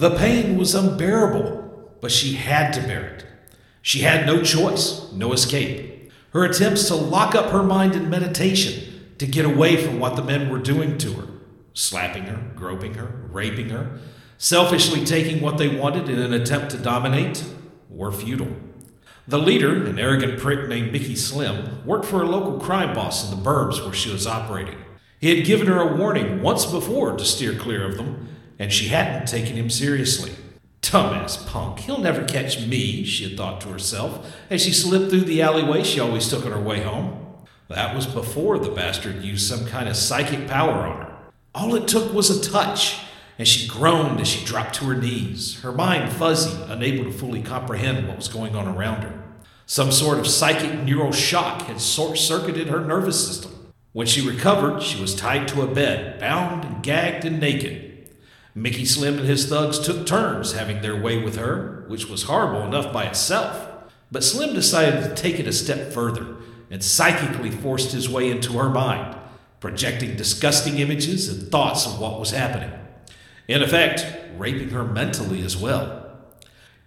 The pain was unbearable, but she had to bear it. She had no choice, no escape. Her attempts to lock up her mind in meditation, to get away from what the men were doing to her, slapping her, groping her, raping her, selfishly taking what they wanted in an attempt to dominate, were futile. The leader, an arrogant prick named Mickey Slim, worked for a local crime boss in the burbs where she was operating. He had given her a warning once before to steer clear of them, and she hadn't taken him seriously. Dumbass punk, he'll never catch me, she had thought to herself as she slipped through the alleyway she always took on her way home. That was before the bastard used some kind of psychic power on her. All it took was a touch, and she groaned as she dropped to her knees, her mind fuzzy, unable to fully comprehend what was going on around her. Some sort of psychic neural shock had short circuited her nervous system. When she recovered, she was tied to a bed, bound and gagged and naked. Mickey Slim and his thugs took turns having their way with her, which was horrible enough by itself. But Slim decided to take it a step further and psychically forced his way into her mind, projecting disgusting images and thoughts of what was happening. In effect, raping her mentally as well.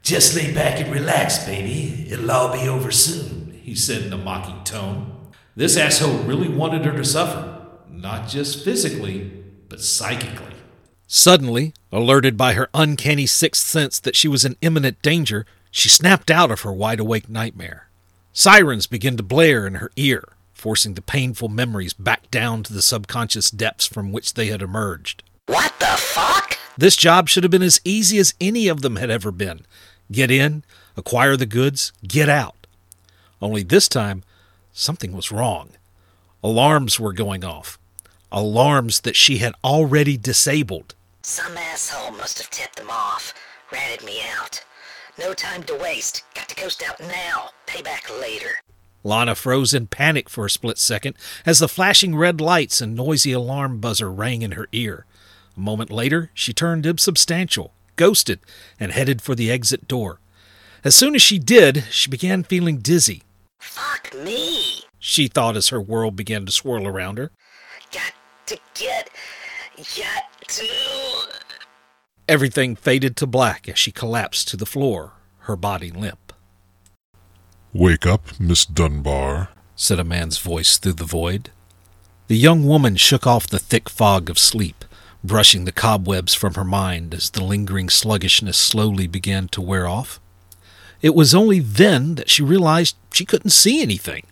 Just lay back and relax, baby. It'll all be over soon, he said in a mocking tone. This asshole really wanted her to suffer, not just physically, but psychically. Suddenly, alerted by her uncanny sixth sense that she was in imminent danger, she snapped out of her wide awake nightmare. Sirens began to blare in her ear, forcing the painful memories back down to the subconscious depths from which they had emerged. What the fuck? This job should have been as easy as any of them had ever been, Get in, acquire the goods, get out. Only this time, something was wrong. Alarms were going off. Alarms that she had already disabled. Some asshole must have tipped them off, ratted me out. No time to waste. Got to coast out now. Payback later. Lana froze in panic for a split second as the flashing red lights and noisy alarm buzzer rang in her ear. A moment later, she turned insubstantial ghosted, and headed for the exit door. As soon as she did, she began feeling dizzy. Fuck me, she thought as her world began to swirl around her. Got to get. Got to. Everything faded to black as she collapsed to the floor, her body limp. Wake up, Miss Dunbar, said a man's voice through the void. The young woman shook off the thick fog of sleep brushing the cobwebs from her mind as the lingering sluggishness slowly began to wear off. It was only then that she realized she couldn't see anything.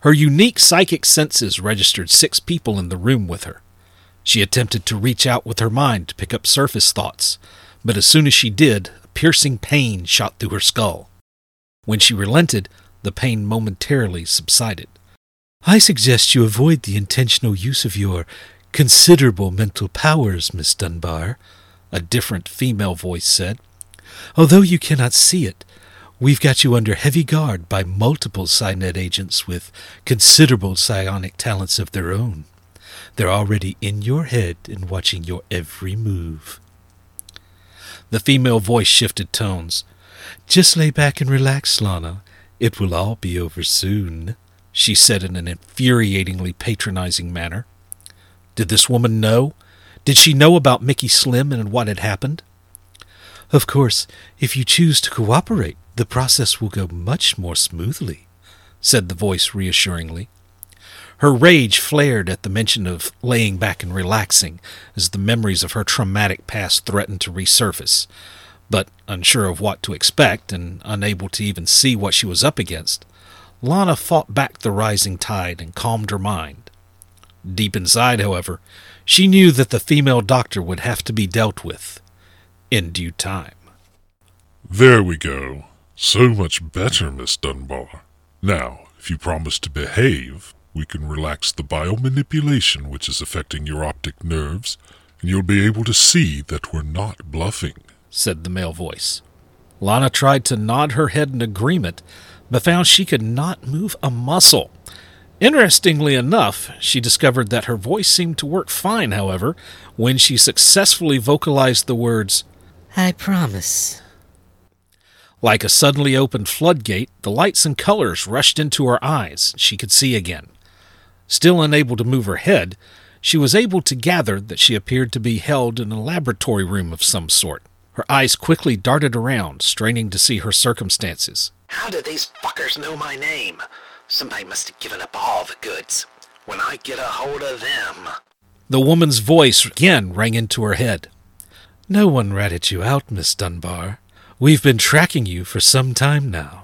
Her unique psychic senses registered six people in the room with her. She attempted to reach out with her mind to pick up surface thoughts, but as soon as she did, a piercing pain shot through her skull. When she relented, the pain momentarily subsided. I suggest you avoid the intentional use of your considerable mental powers, Miss Dunbar, a different female voice said. Although you cannot see it, we've got you under heavy guard by multiple Psynet agents with considerable psionic talents of their own. They're already in your head and watching your every move. The female voice shifted tones. Just lay back and relax, Lana. It will all be over soon, she said in an infuriatingly patronizing manner. Did this woman know? Did she know about Mickey Slim and what had happened? Of course, if you choose to cooperate, the process will go much more smoothly, said the voice reassuringly. Her rage flared at the mention of laying back and relaxing as the memories of her traumatic past threatened to resurface. But unsure of what to expect and unable to even see what she was up against, Lana fought back the rising tide and calmed her mind. Deep inside, however, she knew that the female doctor would have to be dealt with in due time. There we go. So much better, Miss Dunbar. Now, if you promise to behave, we can relax the biomanipulation which is affecting your optic nerves, and you'll be able to see that we're not bluffing, said the male voice. Lana tried to nod her head in agreement, but found she could not move a muscle. Interestingly enough, she discovered that her voice seemed to work fine, however, when she successfully vocalized the words, I promise. Like a suddenly opened floodgate, the lights and colors rushed into her eyes. She could see again. Still unable to move her head, she was able to gather that she appeared to be held in a laboratory room of some sort. Her eyes quickly darted around, straining to see her circumstances. How did these fuckers know my name? Somebody must have given up all the goods. When I get a hold of them. The woman's voice again rang into her head. No one ratted you out, Miss Dunbar. We've been tracking you for some time now.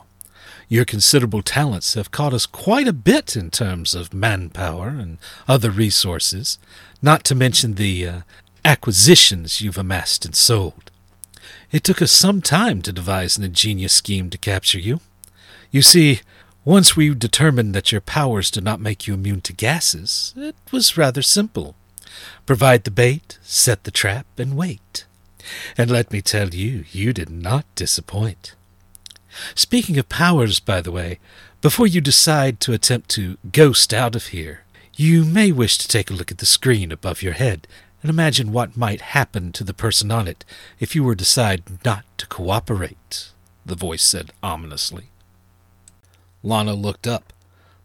Your considerable talents have caught us quite a bit in terms of manpower and other resources, not to mention the uh, acquisitions you've amassed and sold. It took us some time to devise an ingenious scheme to capture you. You see, once we determined that your powers did not make you immune to gases, it was rather simple. Provide the bait, set the trap, and wait. And let me tell you, you did not disappoint. Speaking of powers, by the way, before you decide to attempt to ghost out of here, you may wish to take a look at the screen above your head and imagine what might happen to the person on it if you were to decide not to cooperate, the voice said ominously. Lana looked up.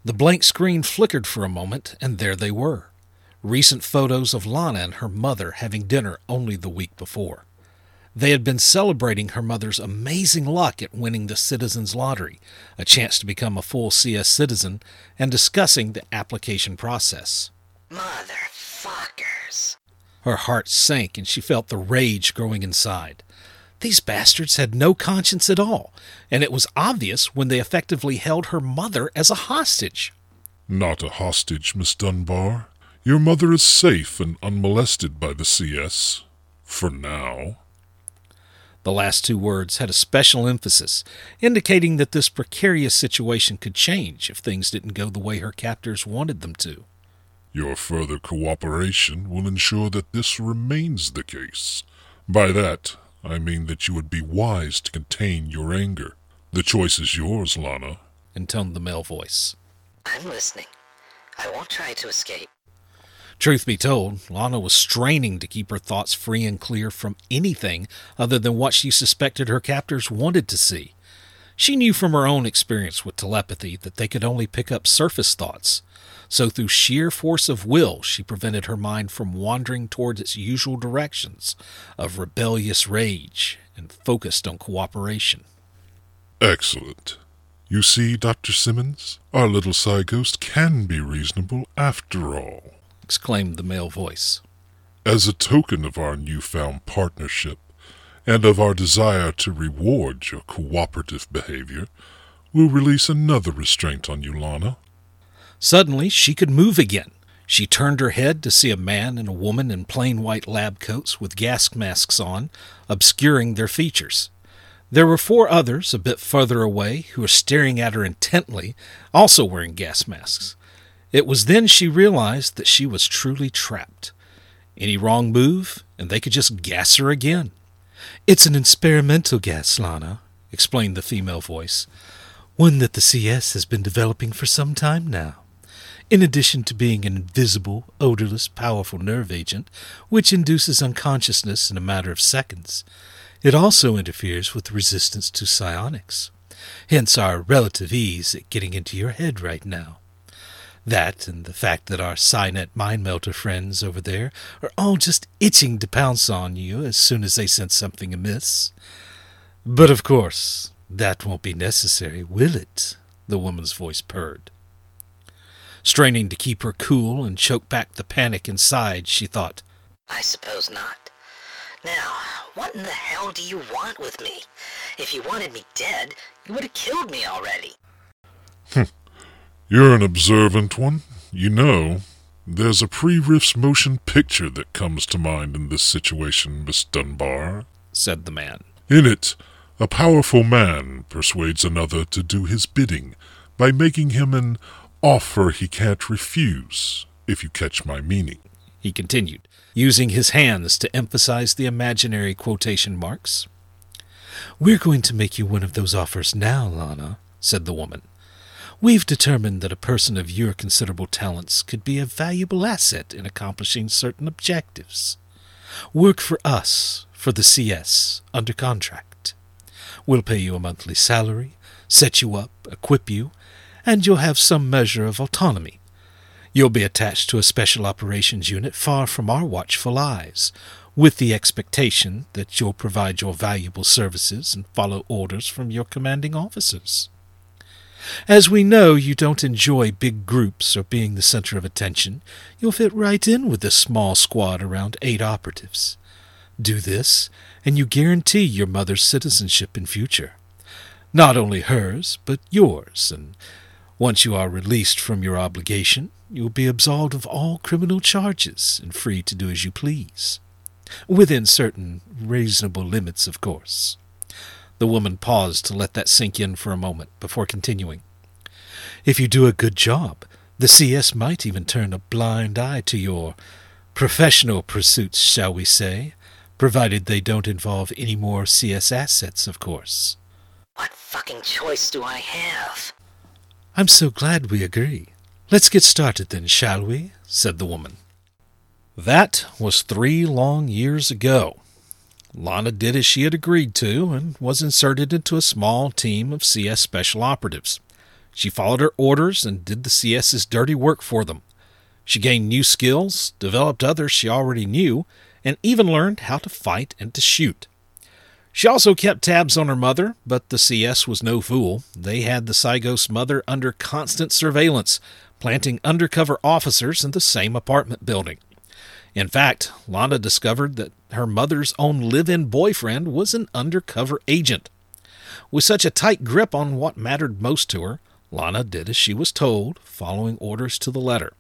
The blank screen flickered for a moment, and there they were recent photos of Lana and her mother having dinner only the week before. They had been celebrating her mother's amazing luck at winning the Citizens Lottery, a chance to become a full CS citizen, and discussing the application process. Motherfuckers. Her heart sank and she felt the rage growing inside. These bastards had no conscience at all, and it was obvious when they effectively held her mother as a hostage. Not a hostage, Miss Dunbar. Your mother is safe and unmolested by the CS. For now. The last two words had a special emphasis, indicating that this precarious situation could change if things didn't go the way her captors wanted them to. Your further cooperation will ensure that this remains the case. By that, I mean that you would be wise to contain your anger. The choice is yours, Lana, intoned the male voice. I'm listening. I won't try to escape. Truth be told, Lana was straining to keep her thoughts free and clear from anything other than what she suspected her captors wanted to see. She knew from her own experience with telepathy that they could only pick up surface thoughts, so through sheer force of will she prevented her mind from wandering towards its usual directions of rebellious rage and focused on cooperation. Excellent. You see, Dr. Simmons, our little Psy Ghost can be reasonable after all exclaimed the male voice. As a token of our newfound partnership and of our desire to reward your cooperative behavior, we'll release another restraint on you, Lana. Suddenly, she could move again. She turned her head to see a man and a woman in plain white lab coats with gas masks on, obscuring their features. There were four others a bit further away who were staring at her intently, also wearing gas masks. It was then she realized that she was truly trapped. Any wrong move, and they could just gas her again. It's an experimental gas, Lana, explained the female voice, one that the CS has been developing for some time now. In addition to being an invisible, odorless, powerful nerve agent, which induces unconsciousness in a matter of seconds, it also interferes with resistance to psionics. Hence our relative ease at getting into your head right now. That and the fact that our Psynet Mind Melter friends over there are all just itching to pounce on you as soon as they sense something amiss. But of course, that won't be necessary, will it? The woman's voice purred. Straining to keep her cool and choke back the panic inside, she thought, I suppose not. Now, what in the hell do you want with me? If you wanted me dead, you would have killed me already. Hmm. You're an observant one. You know, there's a pre Rifts motion picture that comes to mind in this situation, Miss Dunbar, said the man. In it, a powerful man persuades another to do his bidding by making him an offer he can't refuse, if you catch my meaning. He continued, using his hands to emphasize the imaginary quotation marks. We're going to make you one of those offers now, Lana, said the woman. We've determined that a person of your considerable talents could be a valuable asset in accomplishing certain objectives. Work for us, for the CS, under contract. We'll pay you a monthly salary, set you up, equip you, and you'll have some measure of autonomy. You'll be attached to a special operations unit far from our watchful eyes, with the expectation that you'll provide your valuable services and follow orders from your commanding officers. As we know you don't enjoy big groups or being the center of attention, you'll fit right in with this small squad around eight operatives. Do this, and you guarantee your mother's citizenship in future. Not only hers, but yours, and once you are released from your obligation, you will be absolved of all criminal charges and free to do as you please. Within certain reasonable limits, of course. The woman paused to let that sink in for a moment before continuing. If you do a good job, the CS might even turn a blind eye to your professional pursuits, shall we say, provided they don't involve any more CS assets, of course. What fucking choice do I have? I'm so glad we agree. Let's get started then, shall we? said the woman. That was three long years ago. Lana did as she had agreed to and was inserted into a small team of CS special operatives. She followed her orders and did the CS's dirty work for them. She gained new skills, developed others she already knew, and even learned how to fight and to shoot. She also kept tabs on her mother, but the CS was no fool. They had the Psy Ghost's mother under constant surveillance, planting undercover officers in the same apartment building. In fact, Lana discovered that her mother's own live in boyfriend was an undercover agent. With such a tight grip on what mattered most to her, Lana did as she was told, following orders to the letter.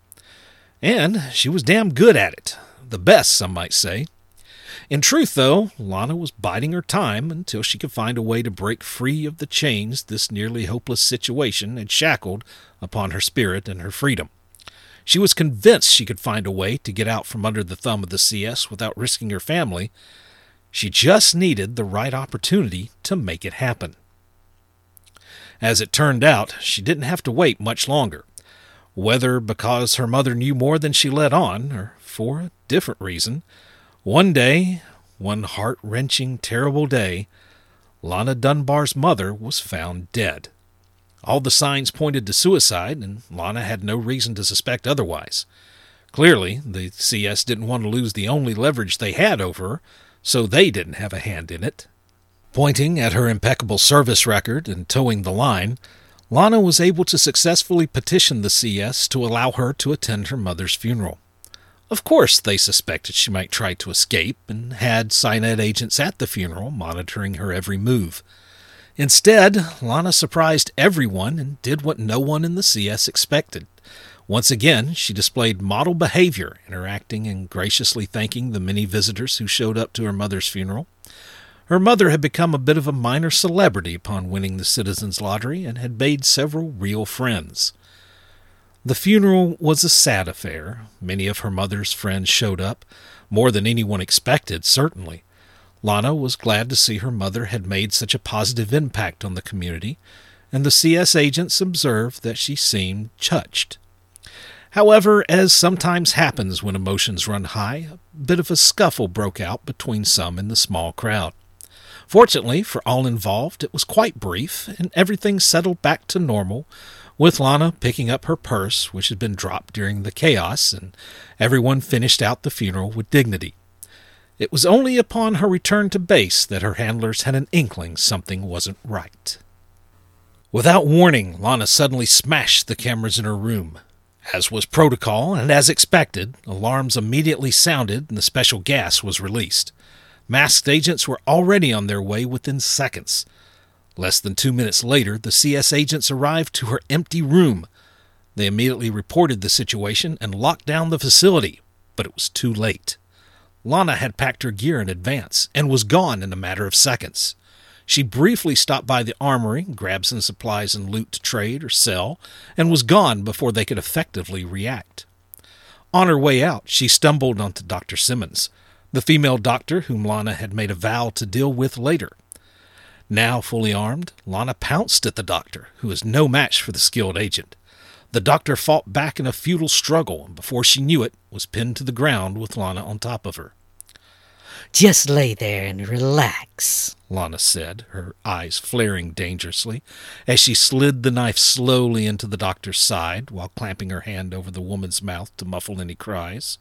And she was damn good at it. The best, some might say. In truth, though, Lana was biding her time until she could find a way to break free of the chains this nearly hopeless situation had shackled upon her spirit and her freedom. She was convinced she could find a way to get out from under the thumb of the CS without risking her family. She just needed the right opportunity to make it happen. As it turned out, she didn't have to wait much longer. Whether because her mother knew more than she let on, or for a different reason, one day, one heart wrenching, terrible day, Lana Dunbar's mother was found dead. All the signs pointed to suicide, and Lana had no reason to suspect otherwise. Clearly, the CS didn't want to lose the only leverage they had over her, so they didn't have a hand in it. Pointing at her impeccable service record and towing the line, Lana was able to successfully petition the CS to allow her to attend her mother's funeral. Of course, they suspected she might try to escape and had Psynet agents at the funeral monitoring her every move. Instead, Lana surprised everyone and did what no one in the CS expected. Once again, she displayed model behavior, interacting and graciously thanking the many visitors who showed up to her mother's funeral. Her mother had become a bit of a minor celebrity upon winning the Citizens Lottery and had made several real friends. The funeral was a sad affair. Many of her mother's friends showed up, more than anyone expected, certainly. Lana was glad to see her mother had made such a positive impact on the community, and the CS agents observed that she seemed touched. However, as sometimes happens when emotions run high, a bit of a scuffle broke out between some in the small crowd. Fortunately for all involved, it was quite brief, and everything settled back to normal, with Lana picking up her purse, which had been dropped during the chaos, and everyone finished out the funeral with dignity. It was only upon her return to base that her handlers had an inkling something wasn't right. Without warning, Lana suddenly smashed the cameras in her room. As was protocol and as expected, alarms immediately sounded and the special gas was released. Masked agents were already on their way within seconds. Less than two minutes later, the CS agents arrived to her empty room. They immediately reported the situation and locked down the facility, but it was too late. Lana had packed her gear in advance and was gone in a matter of seconds. She briefly stopped by the armory, grabbed some supplies and loot to trade or sell, and was gone before they could effectively react. On her way out, she stumbled onto Dr. Simmons, the female doctor whom Lana had made a vow to deal with later. Now fully armed, Lana pounced at the doctor, who was no match for the skilled agent. The doctor fought back in a futile struggle, and before she knew it, was pinned to the ground with Lana on top of her. Just lay there and relax, Lana said, her eyes flaring dangerously, as she slid the knife slowly into the doctor's side while clamping her hand over the woman's mouth to muffle any cries.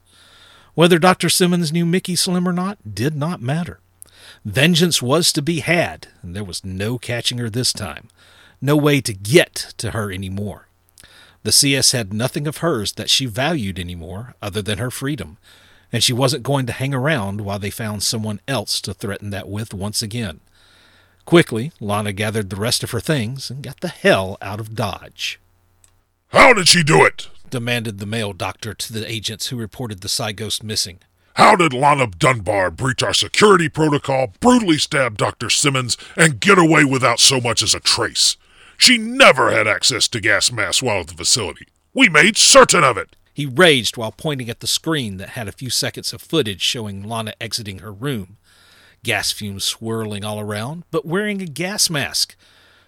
Whether Dr. Simmons knew Mickey Slim or not did not matter. Vengeance was to be had, and there was no catching her this time. No way to get to her anymore. The CS had nothing of hers that she valued anymore other than her freedom, and she wasn't going to hang around while they found someone else to threaten that with once again. Quickly, Lana gathered the rest of her things and got the hell out of Dodge. How did she do it? demanded the male doctor to the agents who reported the Psy Ghost missing. How did Lana Dunbar breach our security protocol, brutally stab Dr. Simmons, and get away without so much as a trace? She never had access to gas masks while at the facility. We made certain of it. He raged while pointing at the screen that had a few seconds of footage showing Lana exiting her room. Gas fumes swirling all around, but wearing a gas mask.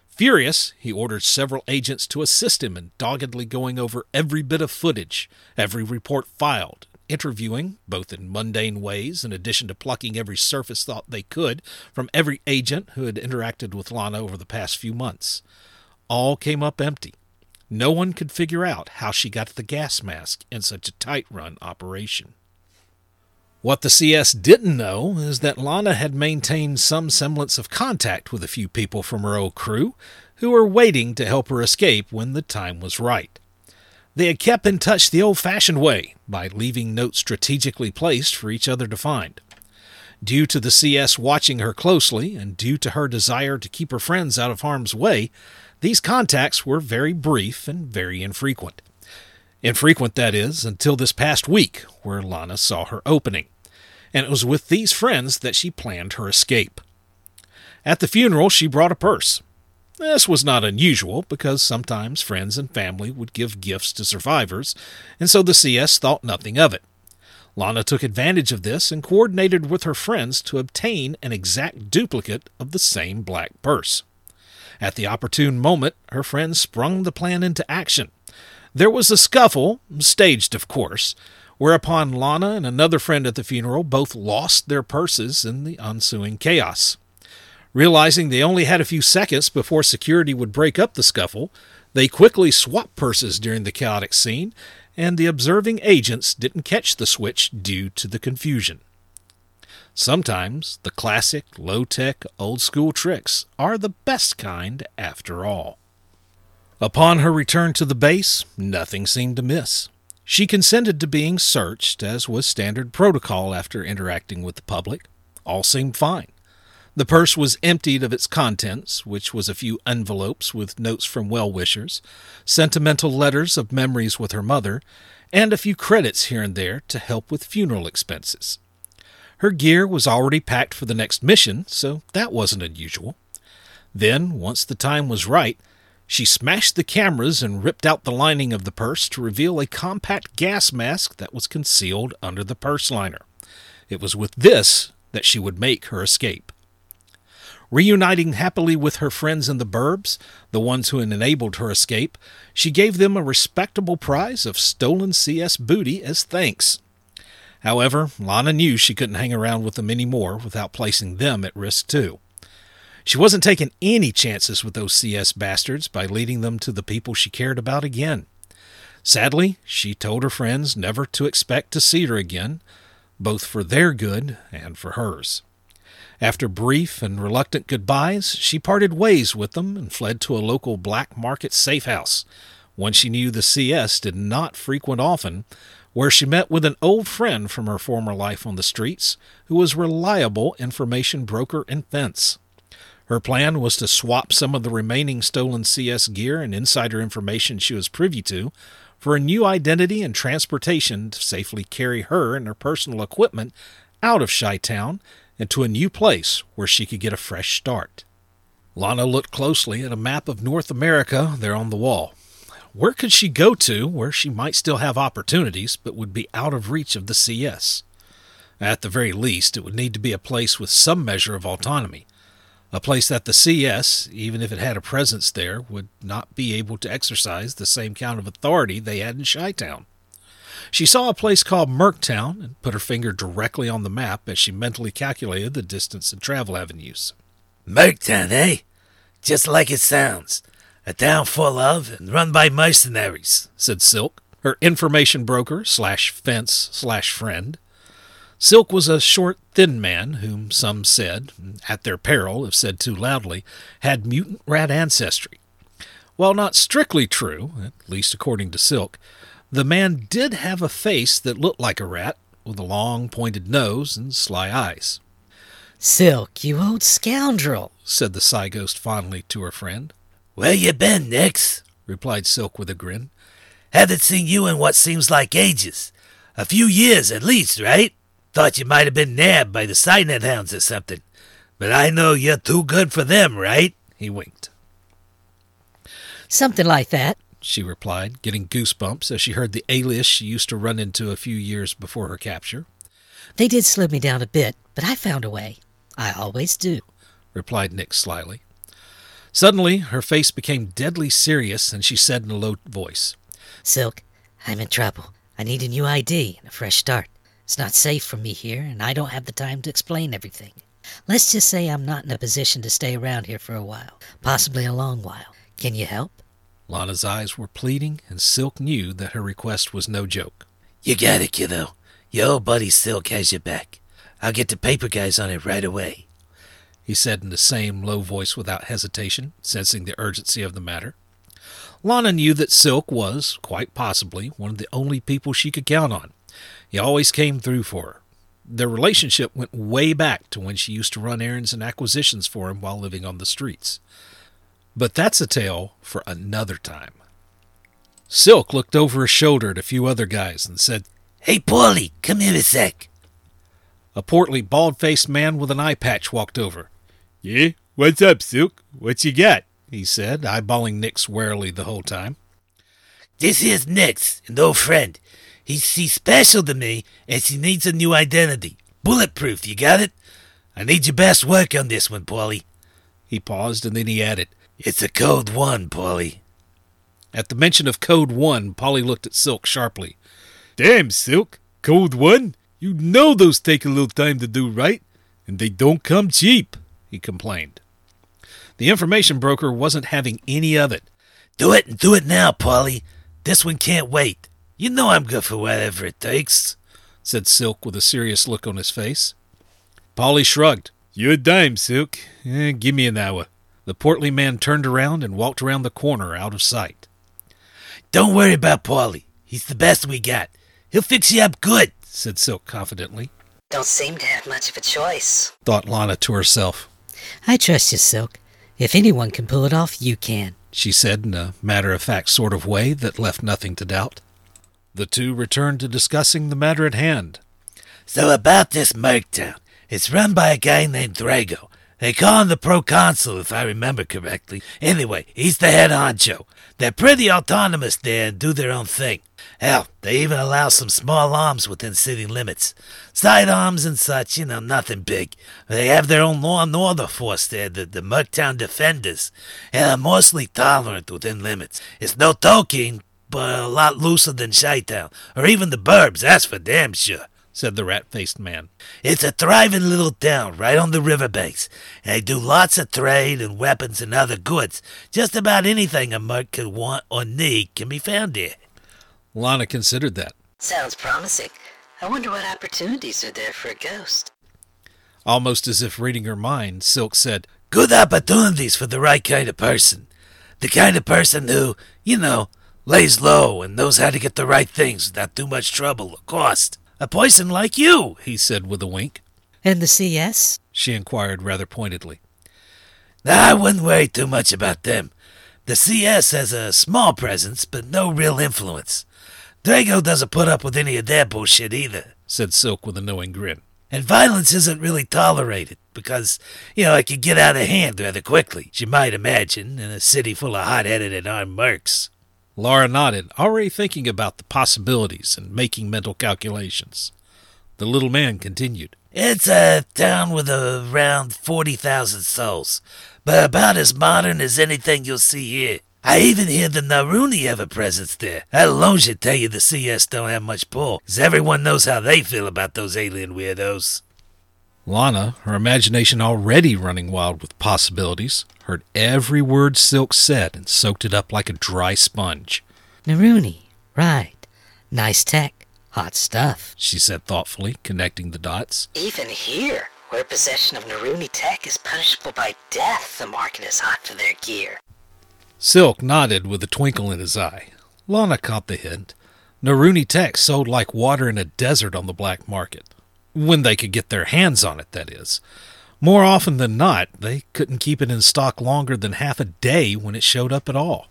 Furious, he ordered several agents to assist him in doggedly going over every bit of footage, every report filed, interviewing, both in mundane ways, in addition to plucking every surface thought they could from every agent who had interacted with Lana over the past few months. All came up empty. No one could figure out how she got the gas mask in such a tight run operation. What the CS didn't know is that Lana had maintained some semblance of contact with a few people from her old crew who were waiting to help her escape when the time was right. They had kept in touch the old fashioned way by leaving notes strategically placed for each other to find. Due to the CS watching her closely and due to her desire to keep her friends out of harm's way, these contacts were very brief and very infrequent. Infrequent, that is, until this past week, where Lana saw her opening and it was with these friends that she planned her escape. At the funeral, she brought a purse. This was not unusual because sometimes friends and family would give gifts to survivors, and so the CS thought nothing of it. Lana took advantage of this and coordinated with her friends to obtain an exact duplicate of the same black purse. At the opportune moment, her friend sprung the plan into action. There was a scuffle, staged of course, whereupon Lana and another friend at the funeral both lost their purses in the ensuing chaos. Realizing they only had a few seconds before security would break up the scuffle, they quickly swapped purses during the chaotic scene, and the observing agents didn't catch the switch due to the confusion. Sometimes the classic, low tech, old school tricks are the best kind after all. Upon her return to the base, nothing seemed to miss. She consented to being searched, as was standard protocol after interacting with the public. All seemed fine. The purse was emptied of its contents, which was a few envelopes with notes from well wishers, sentimental letters of memories with her mother, and a few credits here and there to help with funeral expenses. Her gear was already packed for the next mission, so that wasn't unusual. Then, once the time was right, she smashed the cameras and ripped out the lining of the purse to reveal a compact gas mask that was concealed under the purse liner. It was with this that she would make her escape. Reuniting happily with her friends in the burbs, the ones who had enabled her escape, she gave them a respectable prize of stolen CS booty as thanks. However, Lana knew she couldn't hang around with them any more without placing them at risk too. She wasn't taking any chances with those CS bastards by leading them to the people she cared about again. Sadly, she told her friends never to expect to see her again, both for their good and for hers. After brief and reluctant goodbyes, she parted ways with them and fled to a local black market safe house, one she knew the CS did not frequent often, where she met with an old friend from her former life on the streets who was reliable information broker and fence. Her plan was to swap some of the remaining stolen CS gear and insider information she was privy to for a new identity and transportation to safely carry her and her personal equipment out of Chi Town and to a new place where she could get a fresh start. Lana looked closely at a map of North America there on the wall. Where could she go to where she might still have opportunities but would be out of reach of the CS? At the very least, it would need to be a place with some measure of autonomy, a place that the CS, even if it had a presence there, would not be able to exercise the same kind of authority they had in Chi Town. She saw a place called Merctown and put her finger directly on the map as she mentally calculated the distance and travel avenues. Merctown, eh? Just like it sounds. A town full of and run by mercenaries, said Silk, her information broker slash fence slash friend. Silk was a short, thin man whom some said, at their peril if said too loudly, had mutant rat ancestry. While not strictly true, at least according to Silk, the man did have a face that looked like a rat, with a long, pointed nose and sly eyes. Silk, you old scoundrel, said the Psy Ghost fondly to her friend. Where you been, Nix? replied Silk with a grin. Haven't seen you in what seems like ages. A few years at least, right? Thought you might have been nabbed by the Psynet hounds or something. But I know you're too good for them, right? He winked. Something like that, she replied, getting goosebumps as she heard the alias she used to run into a few years before her capture. They did slow me down a bit, but I found a way. I always do, replied Nix slyly. Suddenly, her face became deadly serious, and she said in a low voice, Silk, I'm in trouble. I need a new ID and a fresh start. It's not safe for me here, and I don't have the time to explain everything. Let's just say I'm not in a position to stay around here for a while, possibly a long while. Can you help? Lana's eyes were pleading, and Silk knew that her request was no joke. You got it, kiddo. Your old buddy Silk has your back. I'll get the paper guys on it right away he said in the same low voice without hesitation, sensing the urgency of the matter. Lana knew that Silk was, quite possibly, one of the only people she could count on. He always came through for her. Their relationship went way back to when she used to run errands and acquisitions for him while living on the streets. But that's a tale for another time. Silk looked over her shoulder at a few other guys and said, Hey, Paulie, come here a sec. A portly, bald faced man with an eye patch walked over. Yeah? What's up, Silk? What you got? he said, eyeballing Nix warily the whole time. This is Nix, an old friend. He's, he's special to me, and she needs a new identity. Bulletproof, you got it? I need your best work on this one, Polly. He paused, and then he added, It's a code one, Polly. At the mention of Code One, Polly looked at Silk sharply. Damn, Silk, Code One? You know those take a little time to do right, and they don't come cheap he complained. The information broker wasn't having any of it. Do it and do it now, Polly. This one can't wait. You know I'm good for whatever it takes, said Silk with a serious look on his face. Polly shrugged. You a dime, Silk. Eh, give me an hour. The portly man turned around and walked around the corner out of sight. Don't worry about Polly. He's the best we got. He'll fix you up good, said Silk confidently. Don't seem to have much of a choice, thought Lana to herself. I trust you, Silk. If anyone can pull it off, you can, she said in a matter of fact sort of way that left nothing to doubt. The two returned to discussing the matter at hand. So, about this Merctown. It's run by a guy named Drago. They call him the proconsul, if I remember correctly. Anyway, he's the head honcho. They're pretty autonomous there and do their own thing. Hell, they even allow some small arms within city limits. Sidearms and such, you know, nothing big. They have their own law and order force there, the, the Merctown Defenders, and are mostly tolerant within limits. It's no Tolkeen, but a lot looser than Chi-Town, or even the Burbs, that's for damn sure said the rat faced man. It's a thriving little town right on the riverbanks, they do lots of trade and weapons and other goods. Just about anything a merc could want or need can be found here. Lana considered that. Sounds promising. I wonder what opportunities are there for a ghost. Almost as if reading her mind, Silk said, Good opportunities for the right kind of person. The kind of person who, you know, lays low and knows how to get the right things without too much trouble or cost. A person like you, he said with a wink. And the CS? She inquired rather pointedly. Now, I wouldn't worry too much about them. The CS has a small presence, but no real influence. Drago doesn't put up with any of that bullshit either, said Silk with a knowing grin. And violence isn't really tolerated because, you know, it can get out of hand rather quickly, as you might imagine, in a city full of hot headed and armed mercs. Laura nodded, already thinking about the possibilities and making mental calculations. The little man continued. It's a town with around 40,000 souls, but about as modern as anything you'll see here. I even hear the Naruni have a presence there. That alone should tell you the CS don't have much pull, because everyone knows how they feel about those alien weirdos. Lana, her imagination already running wild with possibilities, heard every word Silk said and soaked it up like a dry sponge. Naruni, right. Nice tech. Hot stuff. she said thoughtfully, connecting the dots. Even here, where possession of Naruni tech is punishable by death, the market is hot for their gear. Silk nodded with a twinkle in his eye. Lana caught the hint. Naruni Tech sold like water in a desert on the black market. When they could get their hands on it, that is. More often than not, they couldn't keep it in stock longer than half a day when it showed up at all.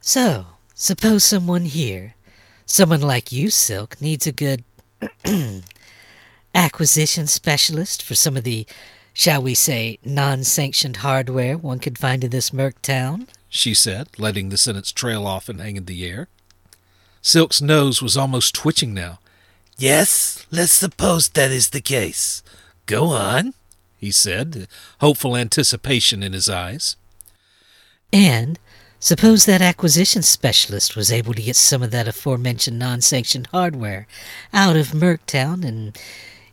So, suppose someone here, someone like you, Silk, needs a good acquisition specialist for some of the, shall we say, non sanctioned hardware one could find in this Merctown? she said, letting the sentence trail off and hang in the air. Silk's nose was almost twitching now. Yes, let's suppose that is the case. Go on. He said, hopeful anticipation in his eyes. And suppose that acquisition specialist was able to get some of that aforementioned non sanctioned hardware out of Merctown and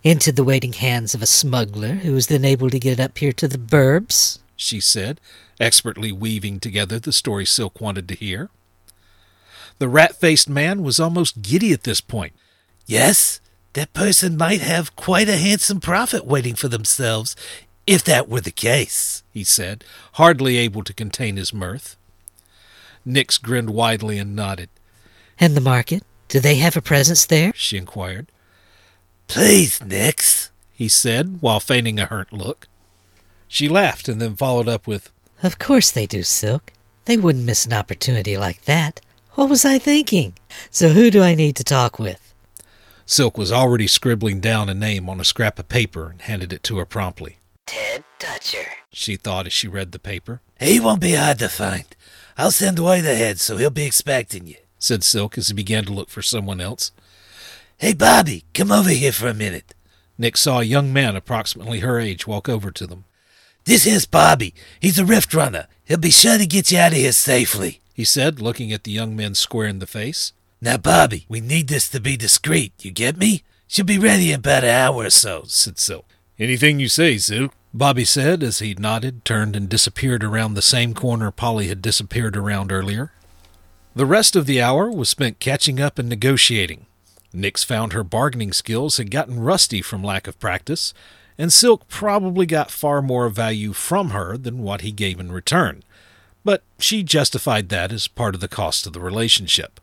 into the waiting hands of a smuggler who was then able to get up here to the burbs? she said, expertly weaving together the story Silk wanted to hear. The rat faced man was almost giddy at this point. Yes, that person might have quite a handsome profit waiting for themselves if that were the case. he said, hardly able to contain his mirth. Nix grinned widely and nodded. And the market? Do they have a presence there? She inquired. Please, Nix. He said, while feigning a hurt look. She laughed and then followed up with, Of course they do, Silk. They wouldn't miss an opportunity like that. What was I thinking? So who do I need to talk with? Silk was already scribbling down a name on a scrap of paper and handed it to her promptly. Ted Dutcher. She thought as she read the paper, He won't be hard to find. I'll send word ahead so he'll be expecting you. said Silk as he began to look for someone else. Hey, Bobby, come over here for a minute. Nick saw a young man approximately her age walk over to them. This is Bobby. He's a rift runner. He'll be sure to get you out of here safely. He said, looking at the young man square in the face. Now, Bobby, we need this to be discreet. You get me? She'll be ready in about an hour or so. said Silk. Anything you say, Silk, Bobby said as he nodded, turned, and disappeared around the same corner Polly had disappeared around earlier. The rest of the hour was spent catching up and negotiating. Nix found her bargaining skills had gotten rusty from lack of practice, and Silk probably got far more value from her than what he gave in return. But she justified that as part of the cost of the relationship.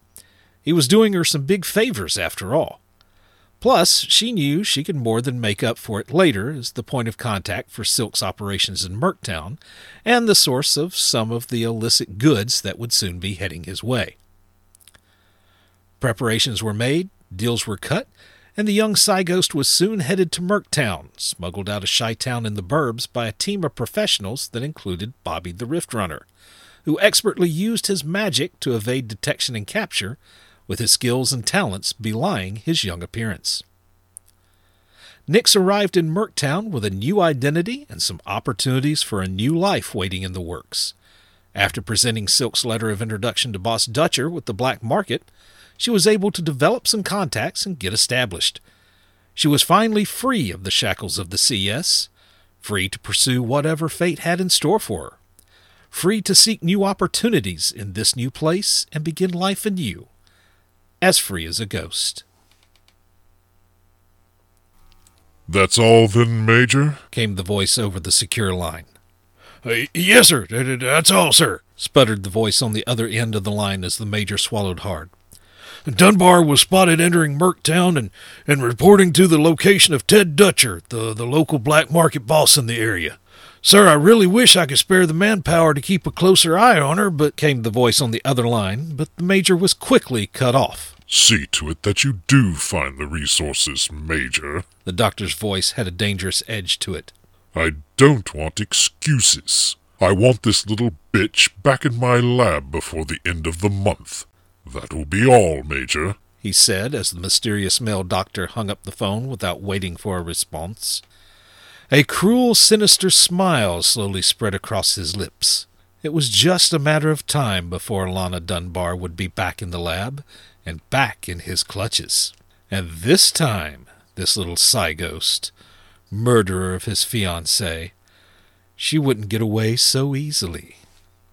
He was doing her some big favors after all. Plus, she knew she could more than make up for it later as the point of contact for Silk's operations in Merctown and the source of some of the illicit goods that would soon be heading his way. Preparations were made, deals were cut, and the young Ghost was soon headed to Merctown, smuggled out of Chi Town in the burbs by a team of professionals that included Bobby the Rift Runner, who expertly used his magic to evade detection and capture, with his skills and talents belying his young appearance. Nix arrived in Merctown with a new identity and some opportunities for a new life waiting in the works. After presenting Silk's letter of introduction to Boss Dutcher with the black market, she was able to develop some contacts and get established. She was finally free of the shackles of the CS, free to pursue whatever fate had in store for her, free to seek new opportunities in this new place and begin life anew, as free as a ghost. That's all then, Major? came the voice over the secure line. Uh, yes, sir. That's all, sir, sputtered the voice on the other end of the line as the major swallowed hard. Dunbar was spotted entering Merctown and, and reporting to the location of Ted Dutcher, the, the local black market boss in the area. Sir, I really wish I could spare the manpower to keep a closer eye on her, but came the voice on the other line, but the major was quickly cut off. See to it that you do find the resources, Major. The doctor's voice had a dangerous edge to it. I don't want excuses. I want this little bitch back in my lab before the end of the month. That will be all, Major. he said as the mysterious male doctor hung up the phone without waiting for a response. A cruel, sinister smile slowly spread across his lips. It was just a matter of time before Lana Dunbar would be back in the lab and back in his clutches. And this time, this little ghost, murderer of his fiancée, she wouldn't get away so easily.